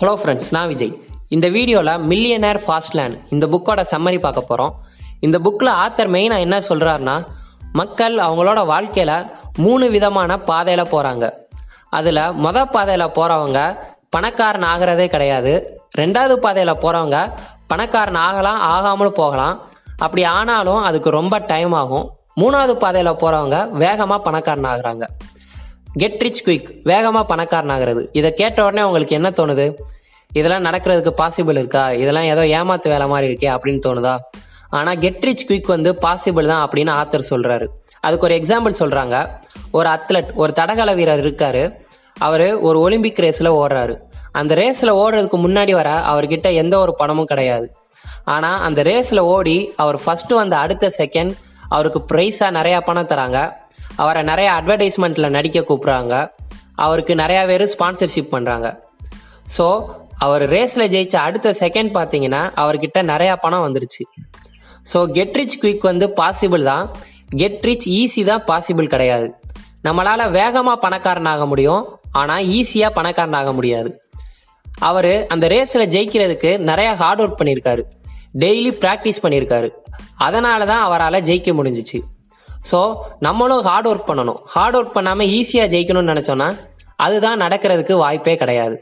Hello friends நான் விஜய். இந்த வீடியோவில் மில்லியனர் ஃபாஸ்ட்லேண்ட் இந்த புக்கோட சம்மரி பார்க்க போகிறோம் இந்த புக்கில் ஆத்தர் மெயினாக என்ன சொல்கிறாருன்னா மக்கள் அவங்களோட வாழ்க்கையில் மூணு விதமான பாதையில் போகிறாங்க அதில் மொத பாதையில் போகிறவங்க பணக்காரன் ஆகிறதே கிடையாது. ரெண்டாவது பாதையில் போகிறவங்க பணக்காரன் ஆகலாம் ஆகாமலும் போகலாம். அப்படி ஆனாலும் அதுக்கு ரொம்ப டைம் ஆகும். மூணாவது பாதையில் போகிறவங்க வேகமாக பணக்காரன் ஆகுறாங்க. கெட் ரிச் குயிக் வேகமாக பணக்காரன் ஆகிறது. இதை கேட்ட உடனே உங்களுக்கு என்ன தோணுது? இதெல்லாம் நடக்கிறதுக்கு பாசிபிள் இருக்கா? இதெல்லாம் ஏதோ ஏமாத்து வேலை மாதிரி இருக்கே அப்படின்னு தோணுதா? ஆனால் கெட் ரிச் குயிக் வந்து பாசிபிள் தான் அப்படின்னு ஆத்தர் சொல்கிறாரு அதுக்கு ஒரு எக்ஸாம்பிள் சொல்கிறாங்க ஒரு அத்லட் ஒரு தடகள வீரர் இருக்காரு. அவர் ஒரு ஒலிம்பிக் ரேஸில் ஓடுறாரு. அந்த ரேஸில் ஓடுறதுக்கு முன்னாடி வர அவர்கிட்ட எந்த ஒரு பணமும் கிடையாது. ஆனால் அந்த ரேஸில் ஓடி அவர் ஃபர்ஸ்ட் வந்த அடுத்த செகண்ட் அவருக்கு ப்ரைஸாக நிறையா பணம் தராங்க. அவரை நிறைய அட்வர்டைஸ்மெண்ட்டில் நடிக்க கூப்பிட்றாங்க. அவருக்கு நிறையா பேர் ஸ்பான்சர்ஷிப் பண்ணுறாங்க ஸோ அவர் ரேஸில் ஜெயிச்ச அடுத்த செகண்ட் பார்த்தீங்கன்னா அவர்கிட்ட நிறையா பணம் வந்துருச்சு. ஸோ கெட் ரிச் குயிக் வந்து பாசிபிள் தான். கெட் ரிச் ஈஸி தான் பாசிபிள் கிடையாது. நம்மளால் வேகமாக பணக்காரன் ஆக முடியும் ஆனால் ஈஸியாக பணக்காரன் ஆக முடியாது. அவர் அந்த ரேஸில் ஜெயிக்கிறதுக்கு நிறைய ஹார்ட் ஒர்க் பண்ணியிருக்காரு. டெய்லி ப்ராக்டிஸ் பண்ணியிருக்காரு. அதனால தான் அவரால் ஜெயிக்க முடிஞ்சிச்சு. ஸோ நம்மளும் ஹார்ட் ஒர்க் பண்ணணும். ஹார்ட் ஒர்க் பண்ணாமல் ஈஸியாக ஜெயிக்கணும்னு நினச்சோன்னா அதுதான் நடக்கிறதுக்கு வாய்ப்பே கிடையாது.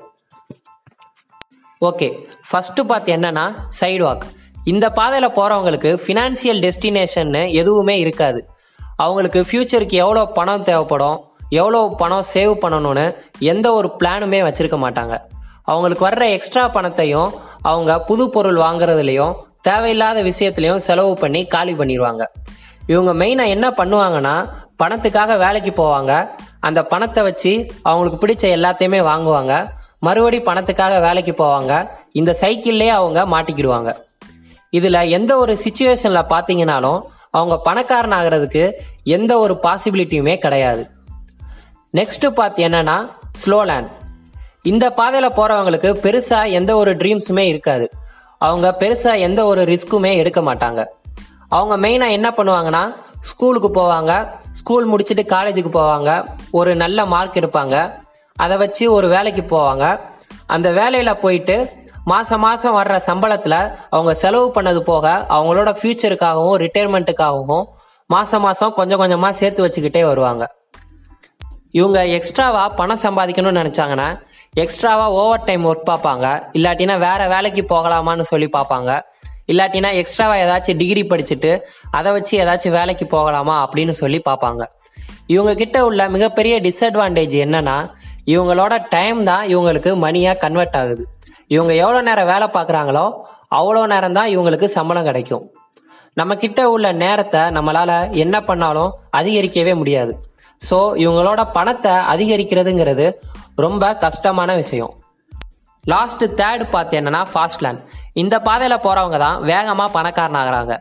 ஓகே. ஃபஸ்ட்டு பார்த்து என்னன்னா சைடு வாக் இந்த பாதையில் போகிறவங்களுக்கு ஃபினான்சியல் டெஸ்டினேஷன்னு எதுவுமே இருக்காது. அவங்களுக்கு ஃப்யூச்சருக்கு எவ்வளோ பணம் தேவைப்படும் எவ்வளோ பணம் சேவ் பண்ணணும்னு எந்த ஒரு பிளானுமே வச்சுருக்க மாட்டாங்க. அவங்களுக்கு வர்ற எக்ஸ்ட்ரா பணத்தையும் அவங்க புது பொருள் வாங்குறதுலையும் தேவையில்லாத விஷயத்துலையும் செலவு பண்ணி காலி பண்ணிடுவாங்க. இவங்க மெயினாக என்ன பண்ணுவாங்கன்னா பணத்துக்காக வேலைக்கு போவாங்க. அந்த பணத்தை வச்சு அவங்களுக்கு பிடிச்ச எல்லாத்தையுமே வாங்குவாங்க. மறுபடி பணத்துக்காக வேலைக்கு போவாங்க. இந்த சைக்கிள்லேயே அவங்க மாட்டிக்கிடுவாங்க. இதில் எந்த ஒரு சுச்சுவேஷனில் பார்த்தீங்கனாலும் அவங்க பணக்காரன் ஆகிறதுக்கு எந்த ஒரு பாசிபிலிட்டியுமே கிடையாது. நெக்ஸ்ட் பார்த்து என்னன்னா ஸ்லோலேண்ட் இந்த பாதையில் போகிறவங்களுக்கு பெருசாக எந்த ஒரு ட்ரீம்ஸுமே இருக்காது. அவங்க பெருசாக எந்த ஒரு ரிஸ்க்குமே எடுக்க மாட்டாங்க. அவங்க மெயினாக என்ன பண்ணுவாங்கன்னா ஸ்கூலுக்கு போவாங்க. ஸ்கூல் முடிச்சுட்டு காலேஜுக்கு போவாங்க. ஒரு நல்ல மார்க் எடுப்பாங்க. அதை வச்சு ஒரு வேலைக்கு போவாங்க. அந்த வேலையில் போயிட்டு மாதம் மாதம் வர்ற சம்பளத்தில் அவங்க செலவு பண்ணது போக அவங்களோட ஃப்யூச்சருக்காகவும் ரிட்டையர்மெண்ட்டுக்காகவும் மாதம் மாதம் கொஞ்சம் கொஞ்சமாக சேர்த்து வச்சுக்கிட்டே வருவாங்க. இவங்க எக்ஸ்ட்ராவாக பணம் சம்பாதிக்கணும்னு நினச்சாங்கன்னா எக்ஸ்ட்ராவாக ஓவர் டைம் ஒர்க் பார்ப்பாங்க. இல்லாட்டினா வேறு வேலைக்கு போகலாமான்னு சொல்லி பார்ப்பாங்க. இல்லாட்டினா எக்ஸ்ட்ராவாக ஏதாச்சும் டிகிரி படிச்சுட்டு அதை வச்சு ஏதாச்சும் வேலைக்கு போகலாமா அப்படின்னு சொல்லி பார்ப்பாங்க. இவங்க கிட்ட உள்ள மிகப்பெரிய டிஸ்அட்வான்டேஜ் என்னன்னா இவங்களோட டைம் தான் இவங்களுக்கு மணியாக கன்வெர்ட் ஆகுது. இவங்க எவ்வளோ நேரம் வேலை பார்க்குறாங்களோ அவ்வளோ நேரம் தான் இவங்களுக்கு சம்பளம் கிடைக்கும். நம்ம கிட்ட உள்ள நேரத்தை நம்மளால என்ன பண்ணாலும் அதிகரிக்கவே முடியாது. ஸோ இவங்களோட பணத்தை அதிகரிக்கிறதுங்கிறது ரொம்ப கஷ்டமான விஷயம். லாஸ்ட் தேர்ட் பார்த்து என்னன்னா ஃபாஸ்ட் லேண்ட் இந்த பாதையில் போகிறவங்க தான் வேகமாக பணக்காரனாகிறாங்க.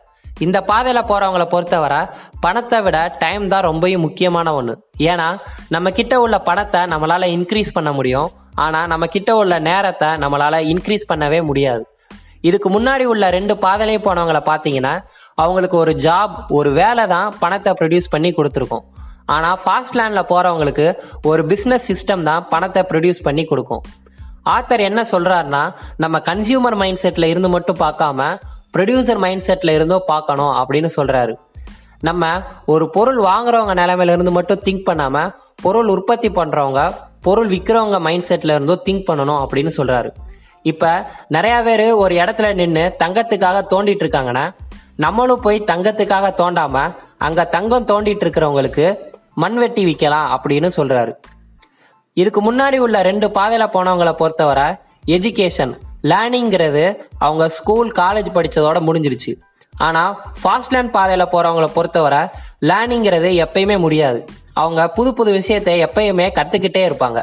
இந்த பாதையில் போகிறவங்கள பொறுத்தவரை பணத்தை விட டைம் தான் ரொம்பவும் முக்கியமான ஒன்று ஏன்னா நம்ம கிட்ட உள்ள பணத்தை நம்மளால் இன்க்ரீஸ் பண்ண முடியும். ஆனால் நம்ம கிட்ட உள்ள நேரத்தை நம்மளால் இன்க்ரீஸ் பண்ணவே முடியாது. இதுக்கு முன்னாடி உள்ள ரெண்டு பாதையிலையும் போனவங்களை பார்த்தீங்கன்னா அவங்களுக்கு ஒரு ஜாப் ஒரு வேலை தான் பணத்தை ப்ரொடியூஸ் பண்ணி கொடுத்துருக்கோம். ஆனால் ஃபாஸ்ட் லேண்டில் போகிறவங்களுக்கு ஒரு பிஸ்னஸ் சிஸ்டம் தான் பணத்தை ப்ரொடியூஸ் பண்ணி கொடுக்கும். ஆத்தர் என்ன சொல்கிறாருன்னா நம்ம கன்சியூமர் மைண்ட் செட்டில் இருந்து மட்டும் பார்க்காம ப்ரொடியூசர் மைண்ட் செட்டில் இருந்தோ பார்க்கணும் அப்படின்னு சொல்கிறாரு நம்ம ஒரு பொருள் வாங்குறவங்க நிலைமையில இருந்து மட்டும் திங்க் பண்ணாமல் பொருள் உற்பத்தி பண்ணுறவங்க பொருள் விற்கிறவங்க மைண்ட் செட்டில் இருந்தோ திங்க் பண்ணணும் அப்படின்னு சொல்கிறாரு இப்போ நிறையா பேர் ஒரு இடத்துல நின்று தங்கத்துக்காக தோண்டிட்டு இருக்காங்கன்னா நம்மளும் போய் தங்கத்துக்காக தோண்டாமல் அங்கே தங்கம் தோண்டிட்டு இருக்கிறவங்களுக்கு மண்வெட்டி விற்கலாம் அப்படின்னு சொல்கிறாரு இதுக்கு முன்னாடி உள்ள ரெண்டு பாதையில் போனவங்களை பொறுத்தவரை எஜுகேஷன் லேர்னிங்கிறது அவங்க ஸ்கூல் காலேஜ் படித்ததோட முடிஞ்சிருச்சு. ஆனால் ஃபாஸ்ட் லேர்ன் பாதையில் போகிறவங்கள பொறுத்தவரை லேர்னிங்கிறது எப்பயுமே முடியாது. அவங்க புது புது விஷயத்தை எப்பயுமே கற்றுக்கிட்டே இருப்பாங்க.